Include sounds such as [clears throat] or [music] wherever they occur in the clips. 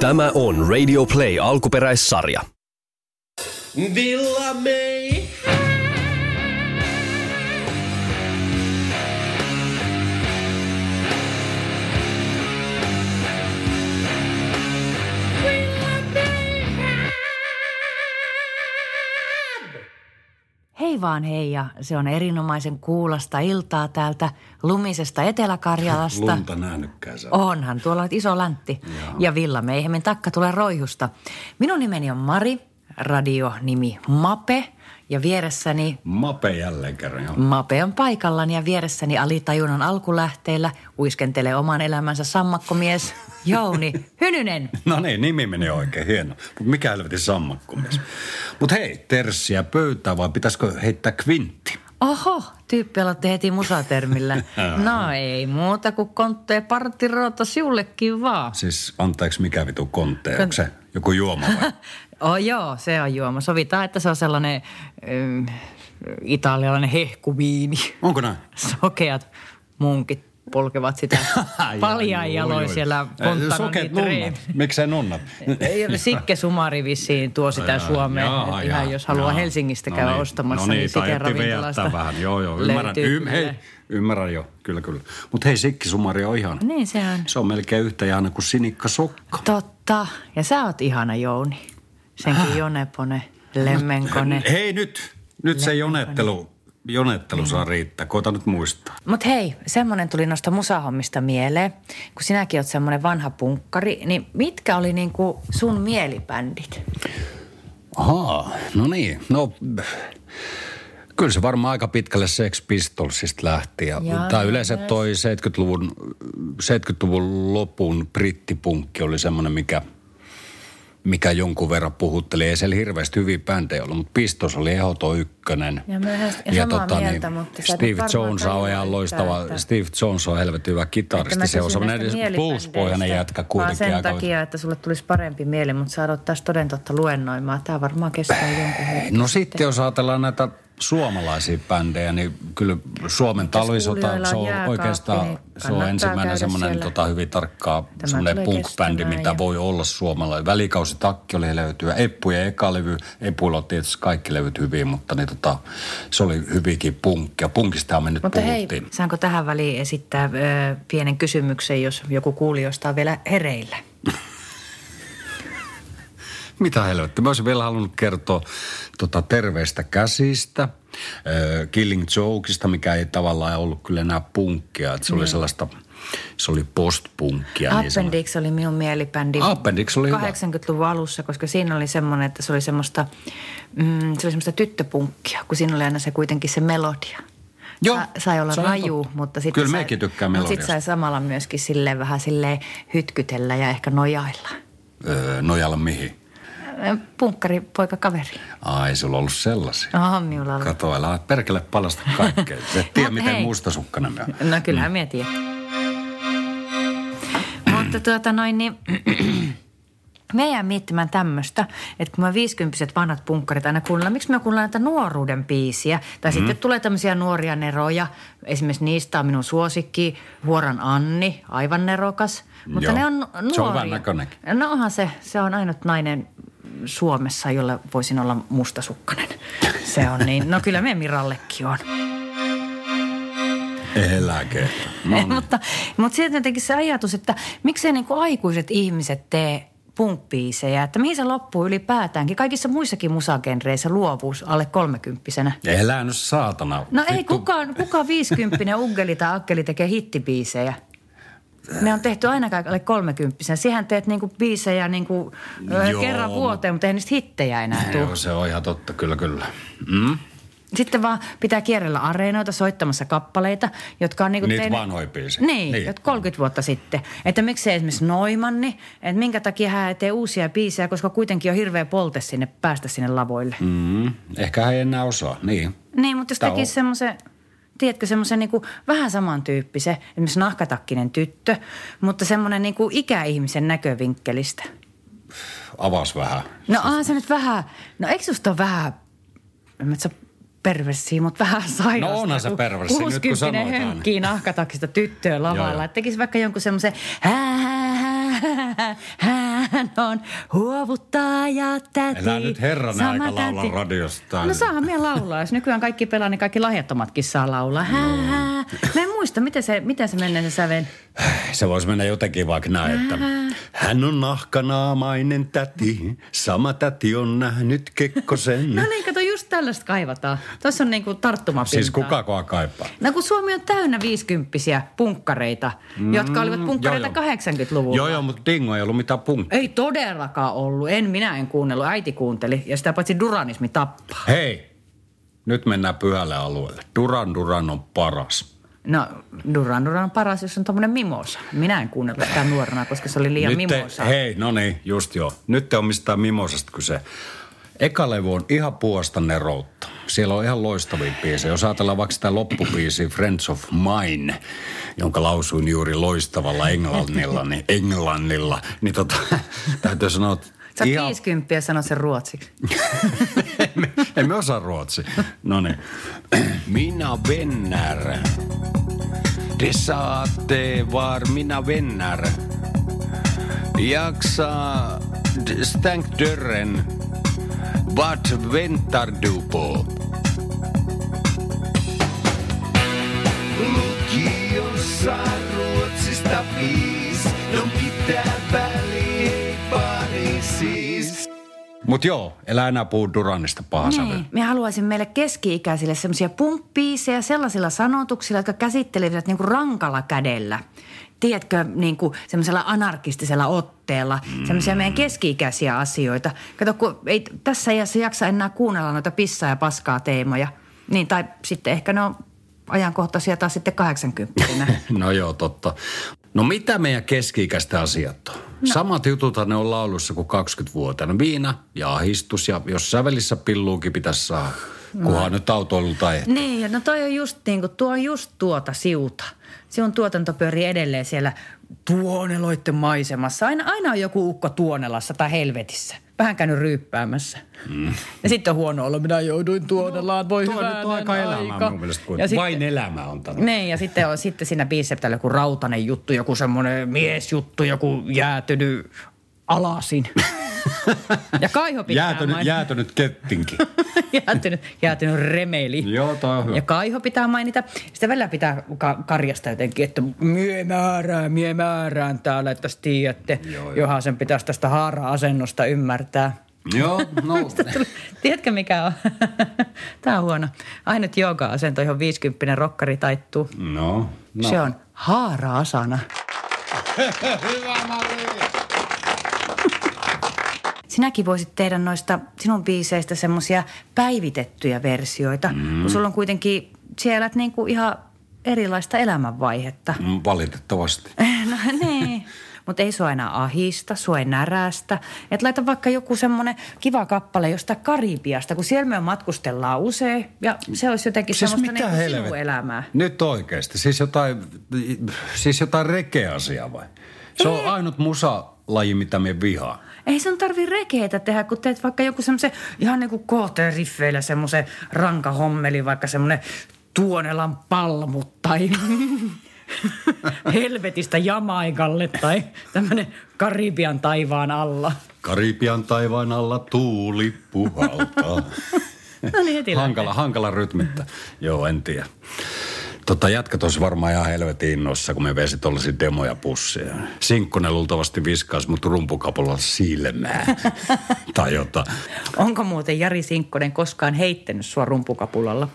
Tämä on Radio Play alkuperäissarja. Villa May. Vaan hei ja se on erinomaisen kuulasta iltaa täältä lumisesta Etelä-Karjalasta. Lunta nähnytkään sä. Onhan, tuolla on iso läntti. Ja Villa Meihemin takka tulee roihusta. Minun nimeni on Mari, radio-nimi Mape ja vieressäni Mape jälleen kerran, joo. Mape on paikallaan ja vieressäni alitajunnan alkulähteillä uiskentelee oman elämänsä sammakkomies [laughs] Jouni Hynynen. No niin, nimi meni oikein hieno. Mutta mikä helvetin sammakkomies. Mutta hei, terssiä pöytää vai pitäisikö heittää kvintti? Oho, tyyppi aloitti heti musatermillä. [laughs] No ei muuta kuin kontteja partiroota siullekin vaan. Siis anteeksi, mikä vitu kontte, onko se joku juoma vai? [laughs] Oh joo, se on juoma. Sovitaan, että se on sellainen ähm, italialainen hehkuviini. Onko näin? [laughs] Sokeat munkit polkevat sitä [laughs] paljain jaloin siellä Eh, Fontana nunnat. Miksei nunnat? Ei, Sikke Sumari vissiin tuo sitä Suomeen. jaa, Ihan jaa, jos haluaa jaa. Helsingistä No käydä niin, ostamassa, no niin, niin Siken ravintolasta vähän. Joo, joo, ymmärrän. Ym, hei, ymmärrän jo, kyllä, kyllä. Mutta hei, Sikki Sumari on ihan. Niin se on. Se on melkein yhtä jäänyt kuin Sinikka Sokka. Totta. Ja sä oot ihana Jouni. Senkin Jonepone, Lemmenkone. [laughs] Hei nyt, nyt se jonettelu, jonettelu saa riittää. Koita nyt muistaa. Mut hei, semmonen tuli noista musahommista mieleen. Kun sinäkin oot semmonen vanha punkkari, niin mitkä oli niinku sun mielibändit? Ahaa, no niin. No, kyllä se varmaan aika pitkälle Sex Pistolsista lähti. Ja, Jaa, tai yleensä toi 70-luvun, 70-luvun lopun brittipunkki oli semmoinen, mikä, mikä jonkun verran puhutteli. Ei siellä hirveästi hyviä bändejä ollut, mutta Pistos oli ehdoton ykkönen. Ja myöhän- ja samaa mieltä, mutta sä et Steve Jones on ihan loistava. että- Steve Jones on helvetin hyvä kitaristi. Se on semmoinen edes bluespohjainen jätkä Vaan kuitenkin. sen aika- takia, että sulle tulisi parempi mieli, mutta sä aloittaisi toden totta luennoimaan. Tämä varmaan kestää jonkun hetken. No sitten jos ajatellaan näitä suomalaisia bändejä, niin kyllä Suomen talvisota, se on oikeastaan niin se on ensimmäinen semmoinen tota, hyvin tarkkaa semmoinen punk-bändi, mitä ja- voi olla suomalainen. Välikausitakki oli löytyä, Eppujen eka levy, Epuilla on tietysti kaikki levyt hyviä, mutta niin, tota, se oli hyvinkin punk, ja punkistahan me nyt Mutta hei, puhuttiin. saanko tähän väliin esittää ö, pienen kysymyksen, jos joku kuulijoista on vielä hereillä? [laughs] Mitä helvettiä? Mä olisin vielä halunnut kertoa tota, terveistä käsistä, äh, Killing Jokeista, mikä ei tavallaan ollut kyllä enää punkkia. Että se oli sellaista, se oli postpunkkia. niin. Appendix oli minun mielibändi. Appendix oli hyvä. 80-luvun alussa, koska siinä oli semmoinen, että se oli semmoista, mm, se oli semmoista tyttöpunkkia, kun siinä oli aina se kuitenkin se melodia. Joo, Sa, sai olla raju, totta. mutta sitten Kyllä sai, mekin melodiasta. sitten sai samalla myöskin silleen vähän silleen hytkytellä ja ehkä nojailla. Öö, nojalla mihin? Ö, Punkkari poika kaveri. Ai, sulla on ollut sellaisia. Oho, minulla oli. Kato, älä perkele palasta kaikkea. Se et tiedä, miten hei. mustasukkainen me on. No kyllähän mm. tiedän. Mutta tuota noin, niin [clears throat] me jää miettimään tämmöistä, että kun me viisikymppiset vanhat punkkarit aina kuunnellaan, miksi me kuunnellaan näitä nuoruuden biisiä? Tai mm. sitten tulee tämmöisiä nuoria neroja. Esimerkiksi niistä on minun suosikki, Huoran Anni, aivan nerokas. Mutta Joo. ne on nuoria. Se on hyvän näköinenkin. No onhan se, se on ainut nainen Suomessa, jolle voisin olla mustasukkainen. Se on niin. No kyllä me Mirallekin on. Eläke. [laughs] No, niin. mutta, mutta sitten jotenkin se ajatus, että miksei niin kuin aikuiset ihmiset tee punkbiisejä, että mihin se loppuu ylipäätäänkin. Kaikissa muissakin musagenreissä luovuus alle kolmekymppisenä. Elää nyt saatana. No ei Vittu. kukaan, kukaan viisikymppinen uggeli tai akkeli tekee hittibiisejä. Ne on tehty aina alle kolmekymppisenä. Siihen teet niinku biisejä niinku Joo, kerran vuoteen, mutta ei niistä hittejä enää tule. Joo, se on ihan totta, kyllä, kyllä. Mm? Sitten vaan pitää kierrellä areenoita soittamassa kappaleita, jotka on niinku Niitä vanhoja biisejä. Niin, Niin. niin. 30 vuotta sitten. Että miksei esimerkiksi Noimanni, että minkä takia hän ei tee uusia biisejä, koska kuitenkin on hirveä polte sinne päästä sinne lavoille. Mm. Ehkä hän ei enää osaa, niin. Niin, mutta jos tekisi semmoisen, tiedätkö, semmoisen niinku vähän samantyyppisen, esimerkiksi nahkatakkinen tyttö, mutta semmoinen niinku ikäihmisen näkövinkkelistä. Avas vähän. No onhan se nyt vähän, no eikö susta ole vähän, en mä perversiä, mutta vähän sairasta. No onhan se perversi, nyt kun 60 sanoit aina. hönkkii nahkataksista tyttöä lavalla. Että tekisi vaikka jonkun semmoisen hää, hää, hää, hää, hän on huovuttaja täti. Elää nyt herran sama aika laulaa täti. radiosta. No saahan minä laulaa. Jos nykyään kaikki pelaa, niin kaikki lahjattomatkin saa laulaa. Hää, hää. Mä en muista, miten se, miten se menee se sävel. Se voisi mennä jotenkin vaikka näin, että hän on nahkanaamainen täti, sama täti on nähnyt Kekkosen. No niin, kato, just tällaista kaivataan. Tuossa on niinku tarttumapintaa. Siis kuka kaipaa? No kun Suomi on täynnä viisikymppisiä punkkareita, mm, jotka olivat punkkareita joo, joo. 80-luvulla. Joo, joo, mutta Dingo ei ollut mitään punkkia. Ei todellakaan ollut. En minä en kuunnellut. Äiti kuunteli. Ja sitä paitsi duranismi tappaa. Hei, nyt mennään pyhälle alueelle. Duran Duran on paras. No, Duran Duran on paras, jos on tommonen mimosa. Minä en kuunnellut sitä nuorena, koska se oli liian Nyt te, mimosa. hei, no niin, just joo. Nyt te on mistään mimosasta kyse. Eka levy on ihan puosta neroutta. Siellä on ihan loistavia biisejä. Jos ajatellaan vaikka sitä loppubiisiä Friends of Mine, jonka lausuin juuri loistavalla englannilla, niin, englannilla, niin tota, [laughs] täytyy sanoa, että Sä oot 50 ja sanot sen ruotsiksi. [laughs] emme, emme osaa ruotsi. No niin. [clears throat] Minä vänner. Det saatte var mina vänner. Jaksa stänk dörren. Vad väntar du på? Lukiossa Ruotsista viis, no mitä väliä, pari siis. Mut joo, elää enää puhu Duranista pahasävyllä. Niin. Minä haluaisin meille keski-ikäisille semmoisia pumppiiseja sellaisilla sanotuksilla, jotka käsittelevät niinku rankalla kädellä. Tiedätkö, niin kuin semmoisella anarkistisella otteella, mm. semmoisia meidän keski-ikäisiä asioita. Kato, kun ei tässä iässä jaksa enää kuunnella noita pissaa ja paskaa teemoja. Niin, tai sitten ehkä ne on ajankohtaisia taas sitten 80 [laughs] No joo, totta. No mitä meidän keski-ikäistä asiat on? No. Samat jututhan ne on laulussa kuin 20-vuotiaana. Viina ja ahistus ja jos sävelissä pilluukin pitäisi saada. Kunhan nyt autoilulta ehtii. Niin, no toi on just niin kuin, tuo on just tuota siuta. Sinun tuotanto pyörii edelleen siellä tuoneloitten maisemassa. Aina, aina on joku ukko tuonelassa tai helvetissä. Vähän käynyt ryyppäämässä. Mm. Ja sitten on huono olla, minä jouduin tuonelaan, voi Tuo nyt on aika elämää aika. mun mielestä. Kun Ja sitten- vain elämä on tänne. Niin, ja sitten, on, sitten siinä olla joku rautanen juttu, joku semmoinen miesjuttu, joku jäätynyt alasin. [laughs] ja Kaiho pitää Jäätynyt, mainita. jäätynyt kettinkin. [laughs] jäätynyt, jäätynyt remeli. Joo, toi on hyvä. Ja Kaiho pitää mainita. Sitten välillä pitää ka- karjasta jotenkin, että mie määrään, mie määrään täällä, että tiedätte. Joo. Johan sen pitäisi tästä haara-asennosta ymmärtää. joo, [laughs] no. Tiedätkö mikä on? Tämä on huono. Ainut jooga-asento, johon 50 rokkari taittuu. No, no. Se on haara-asana. Sinäkin voisit tehdä noista sinun biiseistä semmoisia päivitettyjä versioita, mm. kun sulla on kuitenkin siellä niin kuin ihan erilaista elämänvaihetta. Mm, Valitettavasti. [laughs] No niin. Mutta ei sua enää ahista, sua ei närästä. Et laita vaikka joku semmoinen kiva kappale jostain Karibiasta, kun siellä me matkustellaan usein. Ja se olisi jotenkin Siis semmoista mitä niin helvet- elämää. Nyt oikeasti. Siis jotain, siis jotain rekeasiaa vai? Se on ainut musalaji, mitä me vihaa. Ei sun tarvi rekeitä tehdä, kun teet vaikka joku semmoisen ihan niin kuin KT-riffeillä semmoisen rankahommeli, vaikka semmoinen Tuonelan palmut tai [laughs] helvetistä Jamaikalle tai tämmöinen Karibian taivaan alla. Karibian taivaan alla tuuli puhaltaa. [laughs] No niin, heti hankala, hankala rytmittä. Joo, en tiedä. Tota, jätkät olisi varmaan ihan helvetin innoissa, kun me vesi tollaisia demoja pussia. Sinkkonen luultavasti viskaisi mut rumpukapulla silmää. [laughs] tai jotain. Onko muuten Jari Sinkkonen koskaan heittänyt sua rumpukapulalla?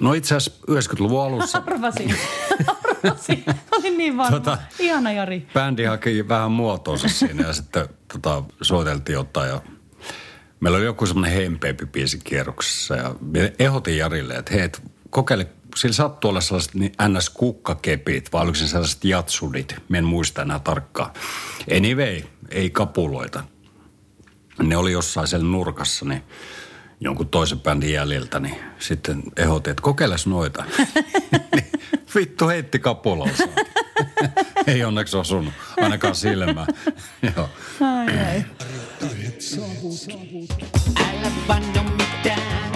No itse asiassa 90-luvun alussa Arvasin. Arvasin. Olin niin varma. Tota- Ihana Jari. bändi haki vähän muotoonsa siinä ja sitten tota, soiteltiin jotain ja meillä oli joku semmoinen hempeempi biisi kierroksessa ja ehdotin Jarille, että hei, kokeile, sillä sattui olla sellaiset niin NS-kukkakepit, vai oliko se sellaiset jatsudit, me en muista enää tarkkaan. Anyway, ei kapuloita. Ne oli jossain siellä nurkassa, niin jonkun toisen bändin jäljiltä, niin sitten ehdotin, että kokeiles noita. [laughs] Niin Vittu heitti kapulonsa. [laughs] Ei onneksi osunut, ainakaan silmään. [laughs] Joo. Ai, ai. Älä mitään,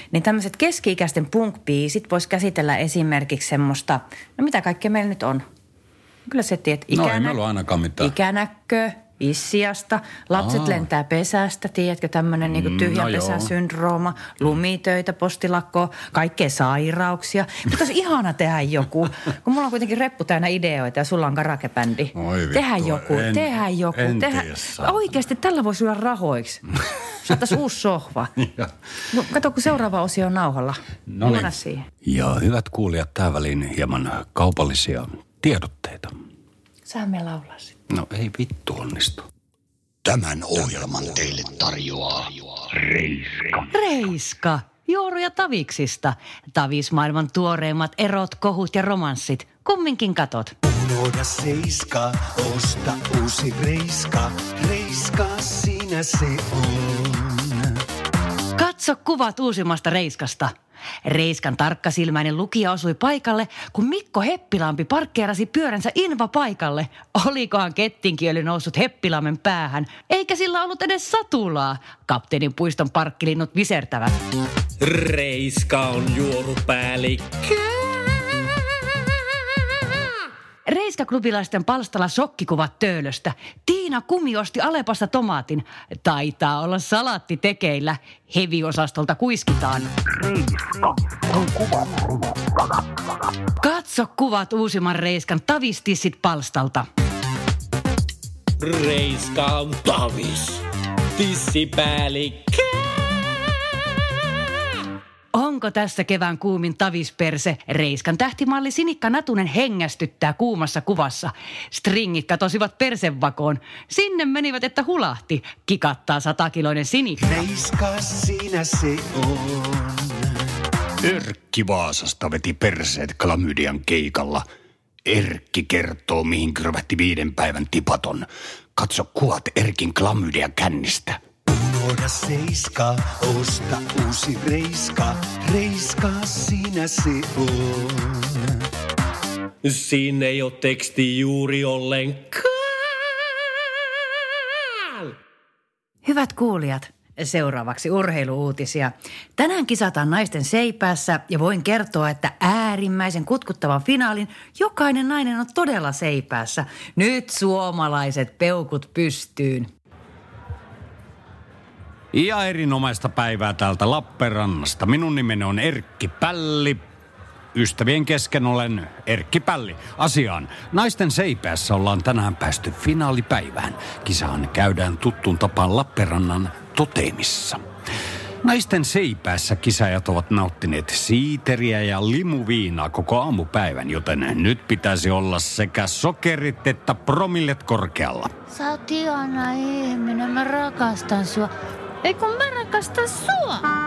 niin tämmöiset keski-ikäisten punk-biisit vois käsitellä esimerkiksi semmoista, no mitä kaikkea meillä nyt on? Kyllä se tiedät, No ei ikänä, meillä ole ainakaan mitään. ikänäkkö, issiasta, lapset Aa. lentää pesästä, tiedätkö, tämmöinen niinku Mm, tyhjän no joo. pesän syndrooma, lumitöitä, postilakkoa, kaikkea sairauksia. Mutta olisi ihana tehdä joku, kun mulla on kuitenkin reppu täynnä ideoita ja sulla on karakebändi. Tehdä joku, en- tehdä joku. en tehdä. tiedä. Oikeasti tällä voisi olla rahoiksi. Saataisiin uusi sohva. [laughs] No, kato, kun seuraava osio on nauhalla. No niin. Siihen. Ja hyvät kuulijat, tähän väliin hieman kaupallisia tiedotteita. Sähän me laulaa sitten. No ei vittu onnistu. Tämän ohjelman teille tarjoaa Reiska. Reiska, Juoruja Taviksista. Tavismaailman tuoreimmat erot, kohut ja romanssit. Kumminkin katot. Unohda seiska, osta uusi Reiska. Reiska, siinä se on. Katso kuvat uusimmasta Reiskasta. Reiskan tarkkasilmäinen lukija osui paikalle, kun Mikko Heppilampi parkkeerasi pyöränsä Inva paikalle. Olikohan kettinkieli noussut Heppilammen päähän, eikä sillä ollut edes satulaa. Kapteenin puiston parkkilinnut visertävät. Reiska on juorupäällikkö. Reiska-klubilaisten palstalla shokkikuvat töölöstä. Tiina Kumi osti Alepasta tomaatin. Taitaa olla salatti tekeillä. Heviosastolta kuiskitaan. Katso kuvat uusimman Reiskan tavistissit palstalta. Reiska on tavis. Tissipäällikkö. Onko tässä kevään kuumin tavisperse? Reiskan tähtimalli Sinikka Natunen hengästyttää kuumassa kuvassa. Stringit katosivat persevakoon. Sinne menivät, että hulahti. Kikattaa satakiloinen Sinikka. Reiska, siinä se on. Erkki Vaasasta veti perseet klamydian keikalla. Erkki kertoo, mihin kyrvätti viiden päivän tipaton. Katso kuvat Erkin klamydia kännistä. Unohda seiska, osta uusi Reiska. Reiska, siinä se on. Siinä ei ole teksti juuri ollenkaan. Hyvät kuulijat, seuraavaksi urheiluuutisia. Tänään kisataan naisten seipäässä ja voin kertoa, että äärimmäisen kutkuttavan finaalin jokainen nainen on todella seipäässä. Nyt suomalaiset peukut pystyyn. Ja erinomaista päivää täältä Lappeenrannasta. Minun nimeni on Erkki Pälli. Ystävien kesken olen Erkki Pälli. Asiaan. Naisten seipässä ollaan tänään päästy finaalipäivään. Kisaan käydään tuttuun tapaan Lappeenrannan toteemissa. Naisten seipäässä kisajat ovat nauttineet siiteriä ja limuviinaa koko aamupäivän, joten nyt pitäisi olla sekä sokerit että promillet korkealla. Sä oot ihana ihminen, mä rakastan sua. Ei kun mä rakastan sua.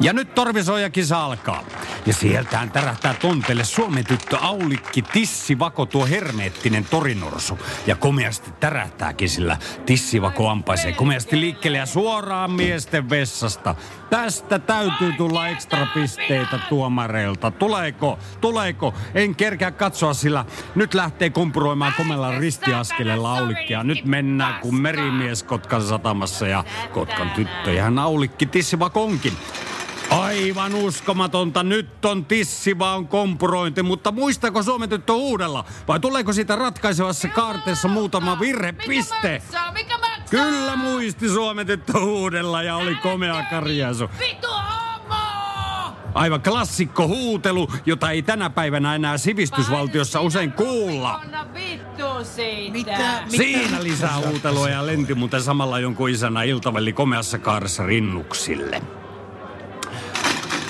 Ja nyt Torvisoja kisa alkaa. Ja sieltään tärähtää tontelle Suomen tyttö Aulikki Tissivako tuo hermeettinen torinorsu. Ja komeasti tärähtääkin, sillä Tissivako ampaisee komeasti liikkeelle ja suoraan miesten vessasta. Tästä täytyy tulla ekstra pisteitä tuomareilta. Tuleeko? Tuleeko? En kerkeä katsoa, sillä nyt lähtee kumpuroimaan komella ristiaskeleella Aulikkia. Nyt mennään kuin merimies Kotkan satamassa ja Kotkan tyttöjähän Aulikki Tissivako. Aivan uskomatonta. Nyt on tissi vaan kompurointi, mutta muistako Suomen tyttö uudella? Vai tuleeko siitä ratkaisevassa kaarteessa muutama virhepiste? Mikä maksaa? Kyllä muisti Suomen tyttö uudella ja oli komea karjaisu. Vitu! Aivan klassikko huutelu, jota ei tänä päivänä enää sivistysvaltiossa usein kuulla. Anna vittu siitä. Mitä? Siinä lisää huutelua ja lenti muuten samalla jonkun isänä iltavelli komeassa kaaressa rinnuksille.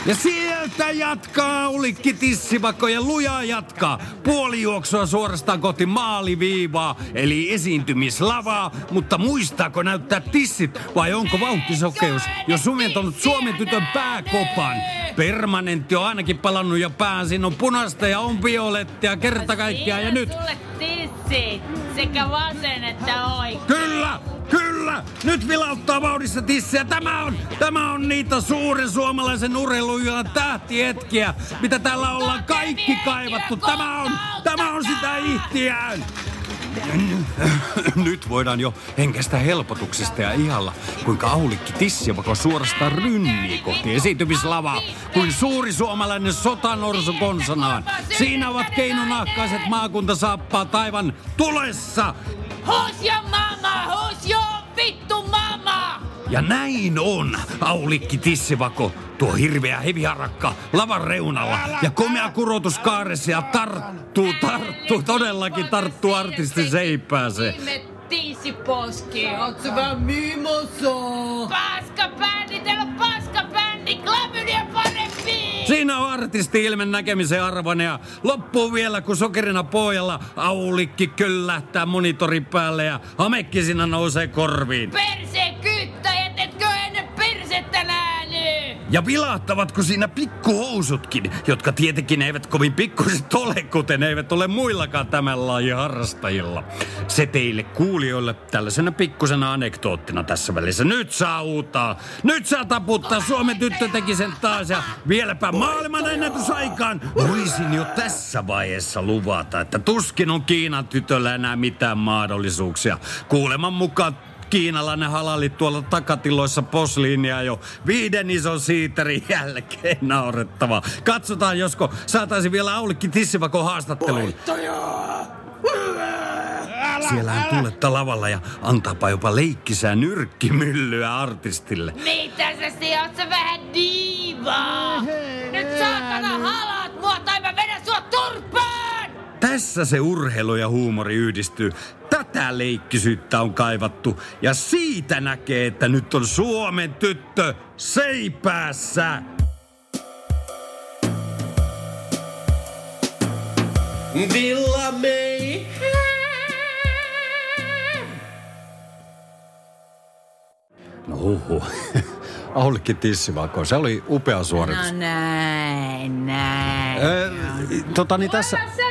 Ja sieltä jatkaa Aulikki Tissivakko ja lujaa jatkaa. Puolijuoksua suorastaan kohti maaliviivaa, eli esiintymislavaa. Mutta muistaako näyttää tissit vai onko vauhtisokeus jo sumentanut Suomen tytön pääkopan? Permanentti on ainakin palannut jo päähän. Siinä on punaista ja on violettia kerta kaikkiaan ja nyt... Sulle tissit. Sekä vasen että oikein. Kyllä, kyllä! Nyt vilauttaa vauhdissa tissiä. Tämä on, tämä on niitä suuren suomalaisen urheilujuhlan tähtihetkiä, mitä täällä ollaan kaikki kaivattu. Tämä on, tämä on sitä ihtiään! Nyt voidaan jo henkestä helpotuksesta ja ihalla, kuinka Aulikki Tissivako suorastaan rynnii kohti esitymislavaa, kuin suuri suomalainen sotanorsu konsanaan. Siinä ovat keinonahkaiset maakuntasaappaat aivan tulessa. Who's your mama? Who's your? Ja näin on, Aulikki Tissivako, tuo hirveä heviharakka lavan reunalla ja komea kurotus kaaressa ja tarttuu, tarttuu, todellakin tarttuu artistin seipääseen. Viime tiisiposki, oot sä vähän mimosa? Paska bändi, teillä on paska bändi, klamydia parempi! Siinä on artisti ilmen näkemisen arvone ja loppuu vielä, kun sokerina pohjalla Aulikki köllähtää monitorin päälle ja hamekki siinä nousee korviin. Perseen kyttäjät, Ja vilahtavatko siinä pikkuhousutkin, jotka tietenkin eivät kovin pikkuset ole, kuten eivät ole muillakaan tämän lajin harrastajilla. Se teille kuulijoille tällaisena pikkusena anekdoottina tässä välissä. Nyt saa uuttaa. Nyt saa taputtaa. Suomen tyttö teki sen taas ja vieläpä maailman ennätysaikaan. Voisin jo tässä vaiheessa luvata, että tuskin on Kiinan tytöllä enää mitään mahdollisuuksia. Kuuleman mukaan kiinalainen halalli tuolla takatiloissa posliinia jo viiden ison siiterin jälkeen naurettava. Katsotaan, josko saataisiin vielä Aulikki Tissivako haastatteluun. Siellä hän tuuletta lavalla ja antaapa jopa leikkisää nyrkkimyllyä artistille. Mitä sä siellä, oot sä vähän diiva? Nyt saatana halaat mua tai mä vedän sua turpaan! Tässä se urheilu ja huumori yhdistyy. Tätä leikkisyyttä on kaivattu ja siitä näkee, että nyt on Suomen tyttö seipäässä. Villa May. No huhu. [laughs] Aulikki Tissivako, se oli upea suoritus. No näin, näin. Ö, tota niin tässä... Saatana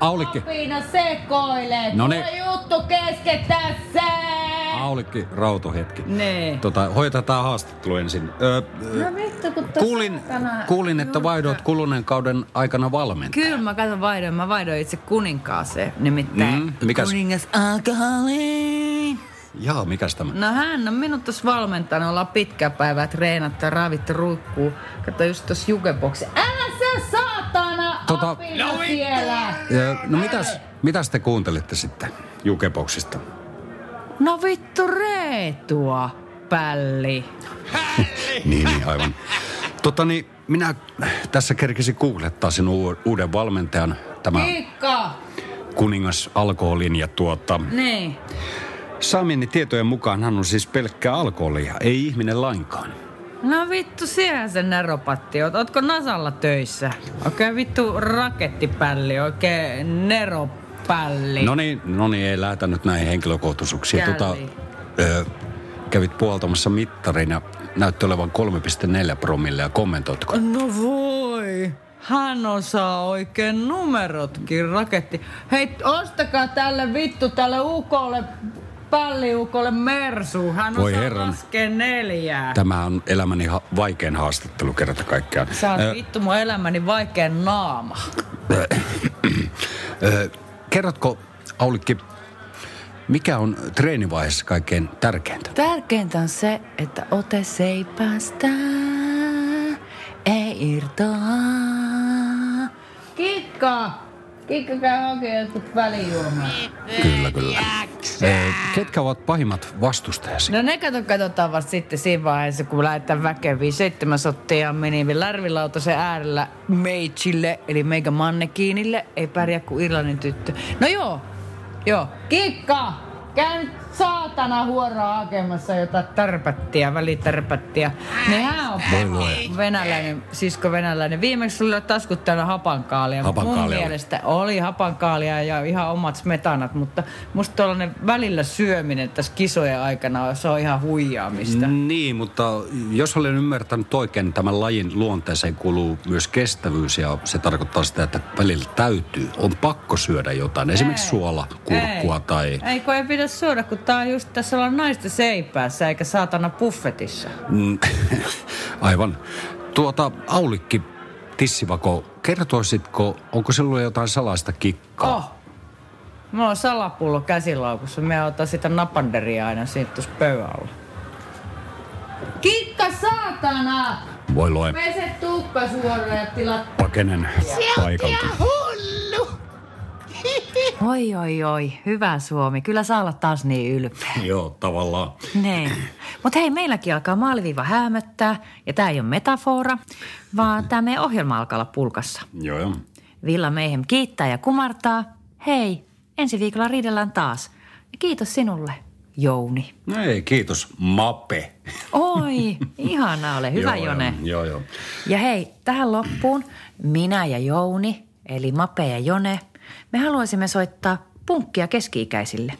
Aulikki. papina sekoilet? No niin. juttu kesken tässä! Aulikki, rautohetki. Nee. Tota, hoidetaan haastattelu ensin. Ö, No vittu, kun kuulin, kuulin, että vaihdoit kuluneen kauden aikana valmentaja. Kyllä mä katson vaihdoin. Mä vaihdoin itse kuninkaaseen. Nimittäin Mm, mikäs? kuningas alkoholi. Jaa, mikäs tämä? No hän on minut tuossa valmentanut. Ollaan pitkä päivä treenattu ja ravittu ruikkuu. Kato just tuossa jukeboksi. Älä Tota- apina siellä! Ö, No mitäs, mitäs te kuuntelitte sitten Jukeboksista? No vittu Reetua, pälli. Niin, niin, aivan. Tota niin, minä tässä kerkisin googlettaa sinun uuden valmentajan, tämä Kikka! kuningas alkoholin ja tuota... Niin. Saamieni tietojen mukaan hän on siis pelkkää alkoholia, ei ihminen lainkaan. No vittu, siellä se neropatti oot. Ootko Nasalla töissä? Okei vittu rakettipälli, oikein neropälli. No niin, no niin, ei lähdetä nyt näihin henkilökohtaisuuksiin. Källi. Tota, ö, kävit puoltamassa mittarin ja näytti olevan 3,4 promille ja kommentoitko? No voi. Hän osaa oikein numerotkin raketti. Hei, ostakaa tälle vittu, tälle ukolle, pälliukolle mersu. Hän Voi osaa herran. laskea neljää. Tämä on elämäni ha- vaikein haastattelu kerta kaikkiaan. Sä oot Ö, vittu mun elämäni vaikein naama. ö, kerrotko, Aulikki, mikä on treenivaiheessa kaikkein tärkeintä? Tärkeintä on se, että ote seipäästä ei irtoa. Kikka! Kikka käy hakemaan jotkut välijuomaa. Kyllä, kyllä. Ketkä ovat pahimmat vastustajasi? No ne kato, katsotaan vasta sitten siinä vaiheessa, kun lähdetään väkeviin. Seitsemän sottia meni Lärvilautasen äärellä Meitsille, eli meikä mannekiinille. Ei pärjää kuin Irlannin tyttö. No joo, joo. Kikka! Käy nyt saatana huoroa hakemassa jotain tärpättiä, välitärpättiä. Nehän on venäläinen, sisko venäläinen. Viimeksi sulla oli taskut täynnä hapankaalia. Mun Hapankaalia oli. mielestä oli hapankaalia ja ihan omat smetanat, mutta musta tuollainen välillä syöminen tässä kisojen aikana, se on ihan huijaamista. Niin, mutta jos olen ymmärtänyt oikein, niin tämän lajin luonteeseen kuuluu myös kestävyys ja se tarkoittaa sitä, että välillä täytyy, on pakko syödä jotain, esimerkiksi Ei. suola, kurkkua ei. tai... Ei kun ei pidä syödä, kun tää on just tässä ollaan naisten seipäässä eikä saatana buffetissa. Mm, [laughs] Aivan. Tuota, Aulikki, Tissivako, kertoisitko, onko sinulla jotain salaista kikkaa? Oh. Mulla on salapullo käsilaukussa. Me otan sitä napanderia aina siitä tuossa pöydällä. Kikka saatana! Voi loe Pese tukka suoraan ja tilat pakenen paikalta. Hullu! Oi, oi, oi. Hyvä Suomi. Kyllä saa olla taas niin ylpeä. Joo, tavallaan. Niin. Mutta hei, meilläkin alkaa maaliviiva häämöttää. Ja tämä ei ole metafora, vaan tämä meidän ohjelma alkaa olla pulkassa. Joo, joo. Villa Meihem kiittää ja kumartaa. Hei, ensi viikolla riidellään taas. Ja kiitos sinulle, Jouni. No ei, kiitos. Mape. Oi, [laughs] ihana ole. Hyvä joo, Jone. Joo, joo. Ja hei, tähän loppuun minä ja Jouni, eli Mape ja Jone, me haluaisimme soittaa punkkia keski-ikäisille.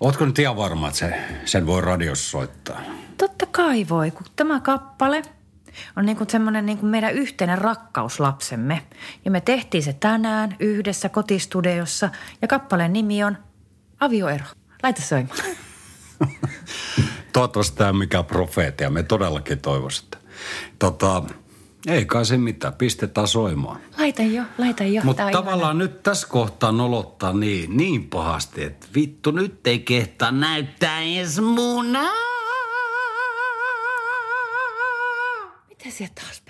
Ootko nyt ihan varma, että se, sen voi radiossa soittaa? Totta kai voi, kun tämä kappale on niin kuin semmoinen niin kuin meidän yhteinen rakkauslapsemme. Ja me tehtiin se tänään yhdessä kotistudiossa ja kappaleen nimi on Avioero. Laita soimaan. [laughs] Toivottavasti tämä on mikään profeetia. Me todellakin toivoisitte. Tota, ei kai se mitään. Pistetään soimaan. Laita jo, laita jo. Mutta tavallaan nyt tässä kohtaa nolottaa niin, niin pahasti, että vittu nyt ei kehtaa näyttää edes munaa. Miten sieltä taas